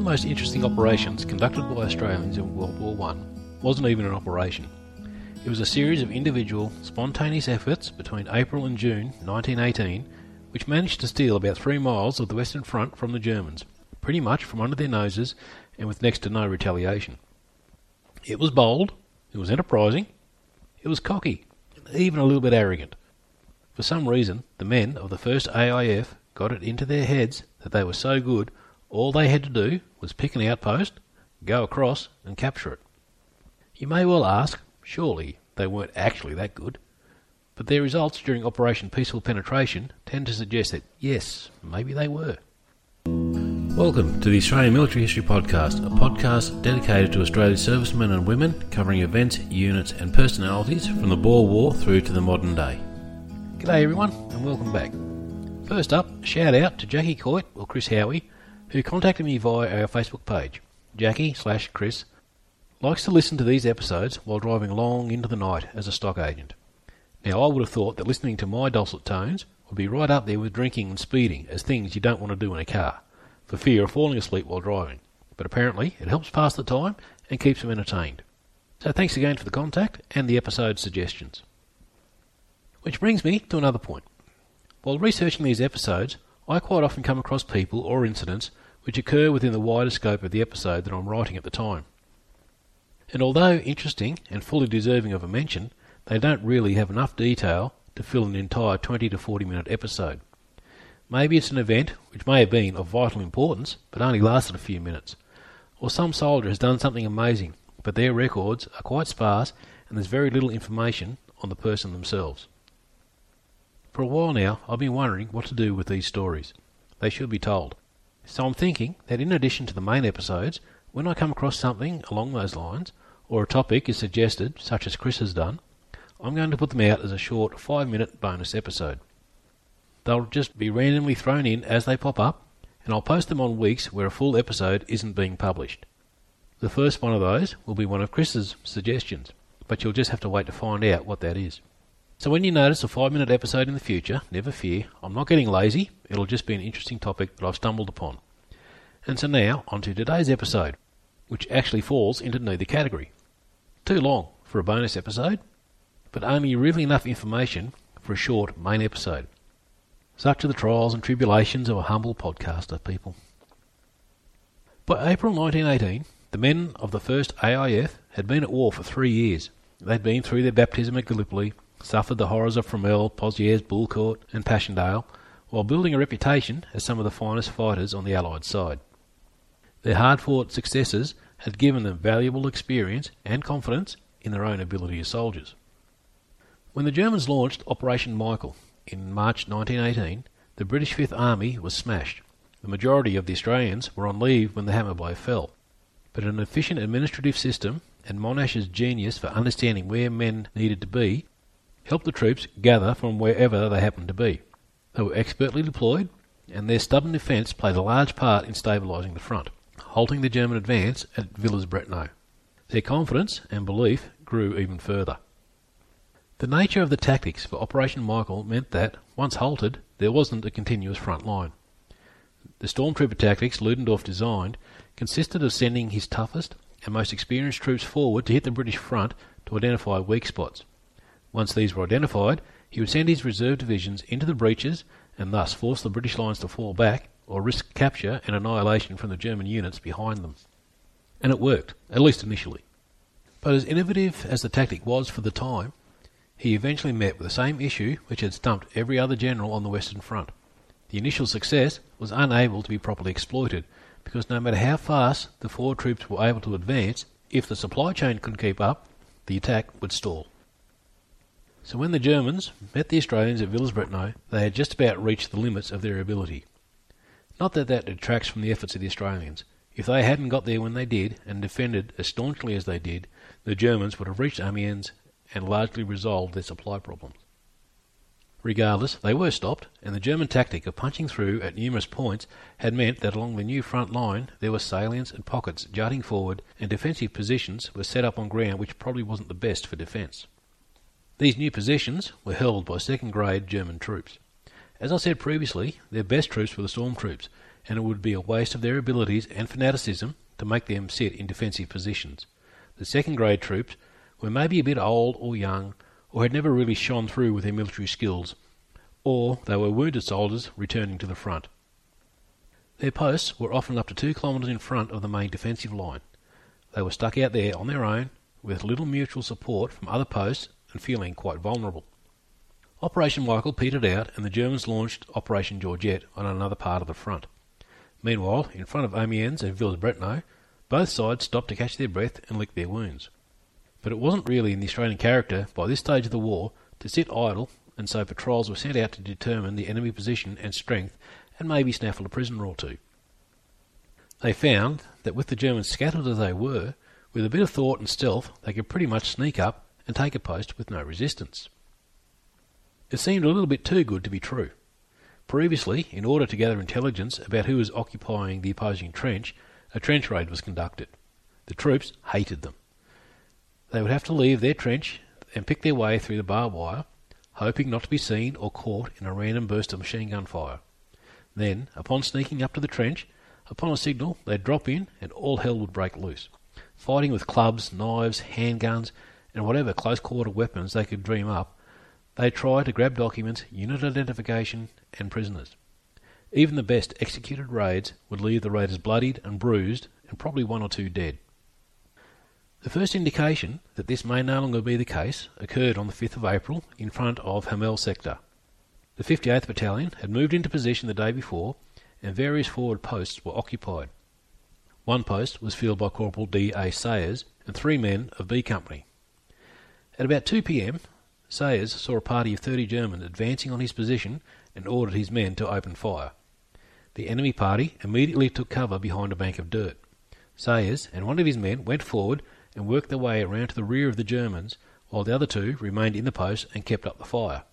Of the most interesting operations conducted by Australians in World War One wasn't even an operation. It was a series of individual, spontaneous efforts between April and June 1918 which managed to steal about three miles of the Western Front from the Germans, pretty much from under their noses and with next to no retaliation. It was bold, it was enterprising, it was cocky, even a little bit arrogant. For some reason, the men of the 1st AIF got it into their heads that they were so good, all they had to do was pick an outpost, go across, and capture it. You may well ask, surely they weren't actually that good. But their results during Operation Peaceful Penetration tend to suggest that, yes, maybe they were. Welcome to the Australian Military History Podcast, a podcast dedicated to Australia's servicemen and women, covering events, units, and personalities from the Boer War through to the modern day. G'day everyone, and welcome back. First up, shout out to Jackie Coit or Chris Howie, who contacted me via our Facebook page. Jackie slash Chris likes to listen to these episodes while driving long into the night as a stock agent. Now, I would have thought that listening to my dulcet tones would be right up there with drinking and speeding as things you don't want to do in a car, for fear of falling asleep while driving. But apparently, it helps pass the time and keeps them entertained. So thanks again for the contact and the episode suggestions. Which brings me to another point. While researching these episodes, I quite often come across people or incidents which occur within the wider scope of the episode that I'm writing at the time. And although interesting and fully deserving of a mention, they don't really have enough detail to fill an entire 20 to 40 minute episode. Maybe it's an event which may have been of vital importance but only lasted a few minutes. Or some soldier has done something amazing but their records are quite sparse and there's very little information on the person themselves. For a while now, I've been wondering what to do with these stories. They should be told. So I'm thinking that in addition to the main episodes, when I come across something along those lines, or a topic is suggested, such as Chris has done, I'm going to put them out as a short 5 minute bonus episode. They'll just be randomly thrown in as they pop up, and I'll post them on weeks where a full episode isn't being published. The first one of those will be one of Chris's suggestions, but you'll just have to wait to find out what that is. So when you notice a 5 minute episode in the future, never fear, I'm not getting lazy, it'll just be an interesting topic that I've stumbled upon. And so now, on to today's episode, which actually falls into neither category. Too long for a bonus episode, but only really enough information for a short main episode. Such are the trials and tribulations of a humble podcaster, people. By April 1918, the men of the 1st AIF had been at war for three years. They'd been through their baptism at Gallipoli, suffered the horrors of Fromelles, Pozieres, Bullecourt, and Passchendaele, while building a reputation as some of the finest fighters on the Allied side. Their hard fought successes had given them valuable experience and confidence in their own ability as soldiers. When the Germans launched Operation Michael in March 1918, the British Fifth Army was smashed. The majority of the Australians were on leave when the hammer blow fell. But an efficient administrative system and Monash's genius for understanding where men needed to be helped the troops gather from wherever they happened to be. They were expertly deployed, and their stubborn defence played a large part in stabilising the front, halting the German advance at Villers-Bretonneux. Their confidence and belief grew even further. The nature of the tactics for Operation Michael meant that, once halted, there wasn't a continuous front line. The stormtrooper tactics Ludendorff designed consisted of sending his toughest and most experienced troops forward to hit the British front to identify weak spots. Once these were identified, he would send his reserve divisions into the breaches and thus force the British lines to fall back or risk capture and annihilation from the German units behind them. And it worked, at least initially. But as innovative as the tactic was for the time, he eventually met with the same issue which had stumped every other general on the Western Front. The initial success was unable to be properly exploited because no matter how fast the forward troops were able to advance, if the supply chain couldn't keep up, the attack would stall. So when the Germans met the Australians at Villers-Bretonneux, they had just about reached the limits of their ability. Not that that detracts from the efforts of the Australians. If they hadn't got there when they did and defended as staunchly as they did, the Germans would have reached Amiens and largely resolved their supply problems. Regardless, they were stopped, and the German tactic of punching through at numerous points had meant that along the new front line there were salients and pockets jutting forward, and defensive positions were set up on ground which probably wasn't the best for defence. These new positions were held by second grade German troops. As I said previously, their best troops were the storm troops, and it would be a waste of their abilities and fanaticism to make them sit in defensive positions. The second grade troops were maybe a bit old or young, or had never really shone through with their military skills, or they were wounded soldiers returning to the front. Their posts were often up to two kilometres in front of the main defensive line. They were stuck out there on their own, with little mutual support from other posts and feeling quite vulnerable. Operation Michael petered out, and the Germans launched Operation Georgette on another part of the front. Meanwhile, in front of Amiens and Villers-Bretonneux, both sides stopped to catch their breath and lick their wounds. But it wasn't really in the Australian character by this stage of the war to sit idle, and so patrols were sent out to determine the enemy position and strength and maybe snaffle a prisoner or two. They found that with the Germans scattered as they were, with a bit of thought and stealth, they could pretty much sneak up and take a post with no resistance. It seemed a little bit too good to be true. Previously, in order to gather intelligence about who was occupying the opposing trench, a trench raid was conducted. The troops hated them. They would have to leave their trench and pick their way through the barbed wire, hoping not to be seen or caught in a random burst of machine gun fire. Then, upon sneaking up to the trench, upon a signal, they'd drop in and all hell would break loose, fighting with clubs, knives, handguns, and whatever close quarter weapons they could dream up. they tried to grab documents, unit identification, and prisoners. Even the best executed raids would leave the raiders bloodied and bruised, and probably one or two dead. The first indication that this may no longer be the case occurred on the 5th of April in front of Hamel sector. The 58th Battalion had moved into position the day before, and various forward posts were occupied. One post was filled by Corporal D. A. Sayers and three men of B Company. At about 2 p.m., Sayers saw a party of 30 Germans advancing on his position and ordered his men to open fire. The enemy party immediately took cover behind a bank of dirt. Sayers and one of his men went forward and worked their way around to the rear of the Germans, while the other two remained in the post and kept up the fire.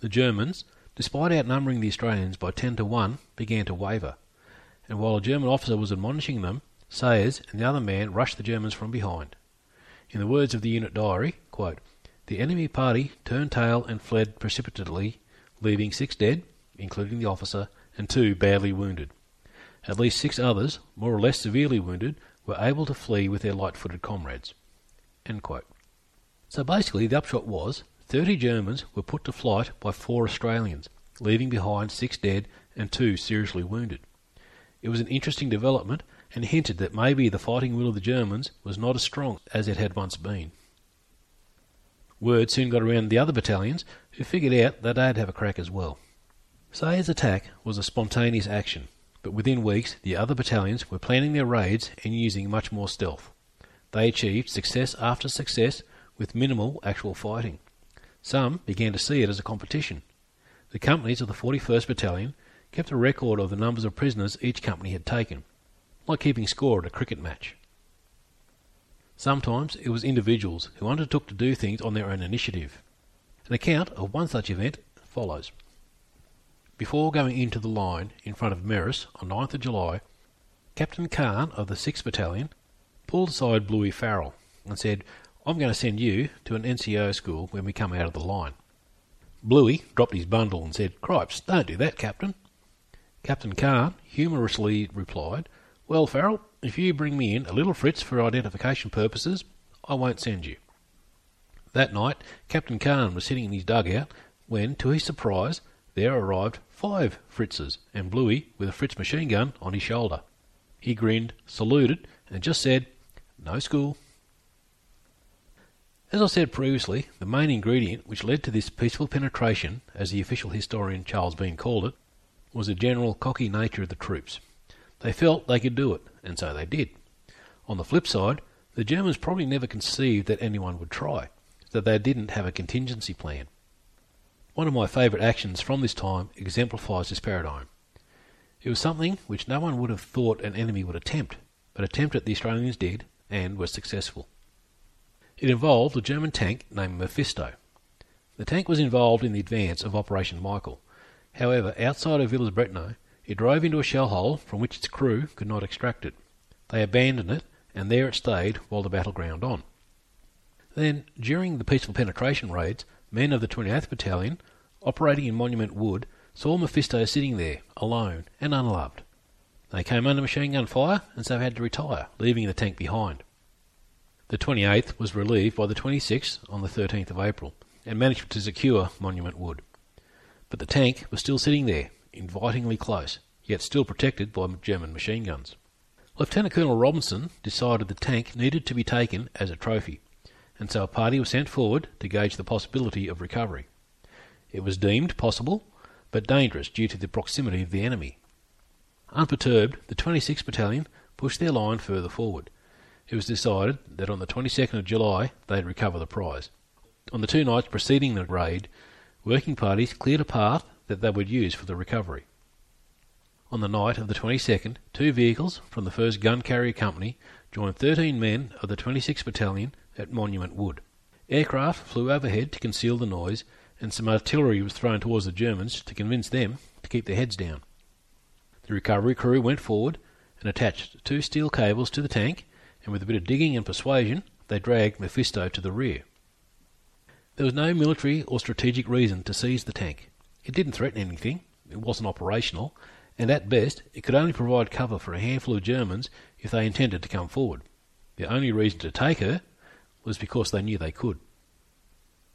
The Germans, despite outnumbering the Australians by ten to one, began to waver, and while a German officer was admonishing them, Sayers and the other man rushed the Germans from behind. In the words of the unit diary, the enemy party turned tail and fled precipitately, leaving six dead, including the officer, and two badly wounded. At least six others, more or less severely wounded, were able to flee with their light footed comrades. So basically, the upshot was 30 Germans were put to flight by four Australians, leaving behind six dead and two seriously wounded. It was an interesting development and hinted that maybe the fighting will of the Germans was not as strong as it had once been. Word soon got around the other battalions, who figured out that they'd have a crack as well. Sayers' attack was a spontaneous action, but within weeks the other battalions were planning their raids and using much more stealth. They achieved success after success with minimal actual fighting. Some began to see it as a competition. The companies of the 41st Battalion kept a record of the numbers of prisoners each company had taken, like keeping score at a cricket match. Sometimes it was individuals who undertook to do things on their own initiative. An account of one such event follows. Before going into the line in front of Merris on 9th of July, Captain Kahn of the 6th Battalion pulled aside Bluey Farrell and said, I'm going to send you to an NCO school when we come out of the line. Bluey dropped his bundle and said, Cripes, don't do that, Captain. Captain Kahn humorously replied, Well, Farrell, if you bring me in a little Fritz for identification purposes, I won't send you. That night, Captain Kahn was sitting in his dugout when, to his surprise, there arrived five Fritzes and Bluey with a Fritz machine gun on his shoulder. He grinned, saluted, and just said, No school. As I said previously, the main ingredient which led to this peaceful penetration, as the official historian Charles Bean called it, was the general cocky nature of the troops. They felt they could do it, and so they did. On the flip side, the Germans probably never conceived that anyone would try. that they didn't have a contingency plan. One of my favourite actions from this time exemplifies this paradigm. It was something which no one would have thought an enemy would attempt, but attempt it the Australians did, and were successful. It involved a German tank named Mephisto. The tank was involved in the advance of Operation Michael. However, outside of Villers-Bretonneux, it drove into a shell hole from which its crew could not extract it. They abandoned it, and there it stayed while the battle ground on. Then, during the peaceful penetration raids, men of the 28th Battalion, operating in Monument Wood, saw Mephisto sitting there, alone and unloved. They came under machine gun fire and so had to retire, leaving the tank behind. The 28th was relieved by the 26th on the 13th of April and managed to secure Monument Wood. But the tank was still sitting there, invitingly close, yet still protected by German machine guns. Lieutenant Colonel Robinson decided the tank needed to be taken as a trophy, and so a party was sent forward to gauge the possibility of recovery. It was deemed possible, but dangerous due to the proximity of the enemy. Unperturbed, the 26th Battalion pushed their line further forward. It was decided that on the 22nd of July they'd recover the prize. On the two nights preceding the raid, working parties cleared a path that they would use for the recovery. On the night of the 22nd, two vehicles from the 1st Gun Carrier Company joined 13 men of the 26th Battalion at Monument Wood. Aircraft flew overhead to conceal the noise, and some artillery was thrown towards the Germans to convince them to keep their heads down. The recovery crew went forward and attached two steel cables to the tank, and with a bit of digging and persuasion, they dragged Mephisto to the rear. There was no military or strategic reason to seize the tank. It didn't threaten anything, it wasn't operational, and at best it could only provide cover for a handful of Germans if they intended to come forward. The only reason to take her was because they knew they could.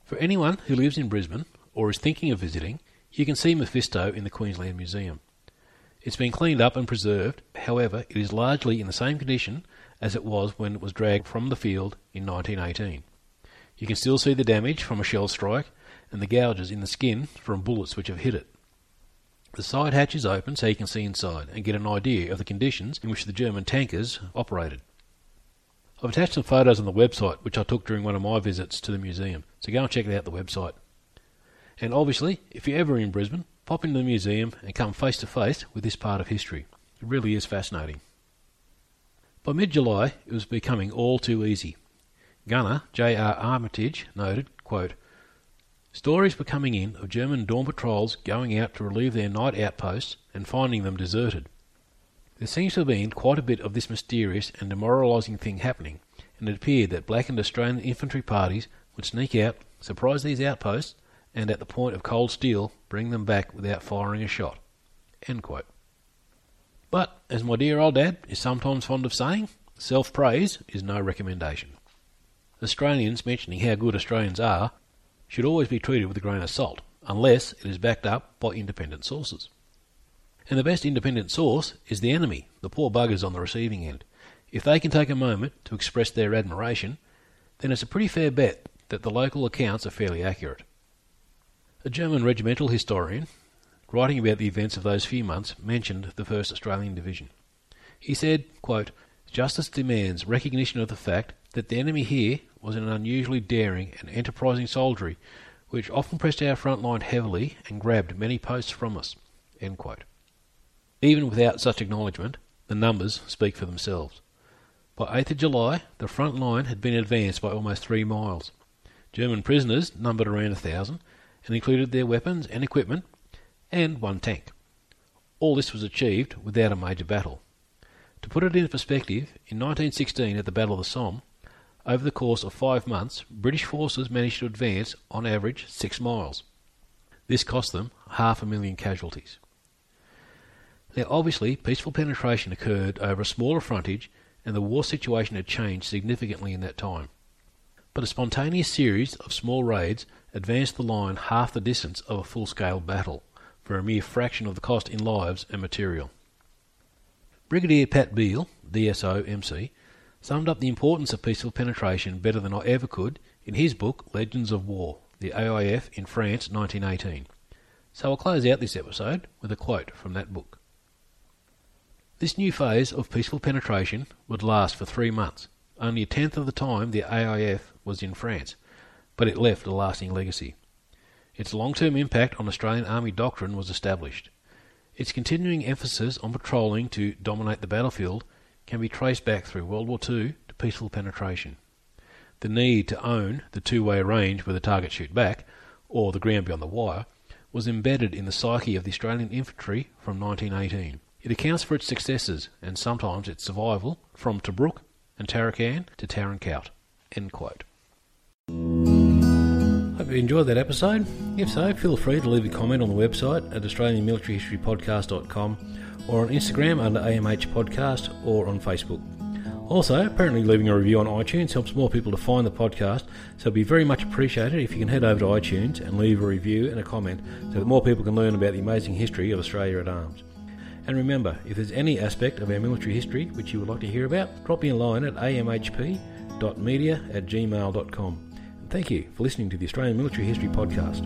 For anyone who lives in Brisbane or is thinking of visiting, you can see Mephisto in the Queensland Museum. It's been cleaned up and preserved, however, it is largely in the same condition as it was when it was dragged from the field in 1918. You can still see the damage from a shell strike and the gouges in the skin from bullets which have hit it. The side hatch is open so you can see inside and get an idea of the conditions in which the German tankers operated. I've attached some photos on the website which I took during one of my visits to the museum, so go and check it out the website. And obviously, if you're ever in Brisbane, pop into the museum and come face to face with this part of history. It really is fascinating. By mid July, it was becoming all too easy. Gunner J.R. Armitage noted, quote, Stories were coming in of German dawn patrols going out to relieve their night outposts and finding them deserted. There seems to have been quite a bit of this mysterious and demoralising thing happening, and it appeared that blackened Australian infantry parties would sneak out, surprise these outposts, and at the point of cold steel bring them back without firing a shot. But, as my dear old dad is sometimes fond of saying, self praise is no recommendation. Australians mentioning how good Australians are should always be treated with a grain of salt, unless it is backed up by independent sources. And the best independent source is the enemy, the poor buggers on the receiving end. If they can take a moment to express their admiration, then it's a pretty fair bet that the local accounts are fairly accurate. A German regimental historian, writing about the events of those few months, mentioned the 1st Australian Division. He said, quote, Justice demands recognition of the fact that the enemy here was an unusually daring and enterprising soldiery which often pressed our front line heavily and grabbed many posts from us. Even without such acknowledgement, the numbers speak for themselves. By 8th of July, the front line had been advanced by almost three miles. German prisoners numbered around a thousand and included their weapons and equipment and one tank. All this was achieved without a major battle. To put it into perspective, in 1916 at the Battle of the Somme, over the course of five months, British forces managed to advance, on average, six miles. This cost them half a million casualties. Now, obviously, peaceful penetration occurred over a smaller frontage, and the war situation had changed significantly in that time. But a spontaneous series of small raids advanced the line half the distance of a full scale battle, for a mere fraction of the cost in lives and material. Brigadier Pat Beale, DSO MC, summed up the importance of peaceful penetration better than I ever could in his book Legends of War, the AIF in France 1918. So I'll close out this episode with a quote from that book. This new phase of peaceful penetration would last for three months, only a tenth of the time the AIF was in France, but it left a lasting legacy. Its long-term impact on Australian Army doctrine was established. Its continuing emphasis on patrolling to dominate the battlefield can be traced back through World War II to peaceful penetration. The need to own the two-way range where the target shoot back, or the ground beyond the wire, was embedded in the psyche of the Australian infantry from 1918. It accounts for its successes and sometimes its survival from Tobruk and Tarakan to Tarin Kowt. End quote. Hope you enjoyed that episode. If so, feel free to leave a comment on the website at AustralianMilitaryHistoryPodcast.com or on Instagram under AMH Podcast or on Facebook. Also, apparently leaving a review on iTunes helps more people to find the podcast, so it'd be very much appreciated if you can head over to iTunes and leave a review and a comment so that more people can learn about the amazing history of Australia at Arms. And remember, if there's any aspect of our military history which you would like to hear about, drop me a line at amhp.media at gmail.com. And thank you for listening to the Australian Military History Podcast.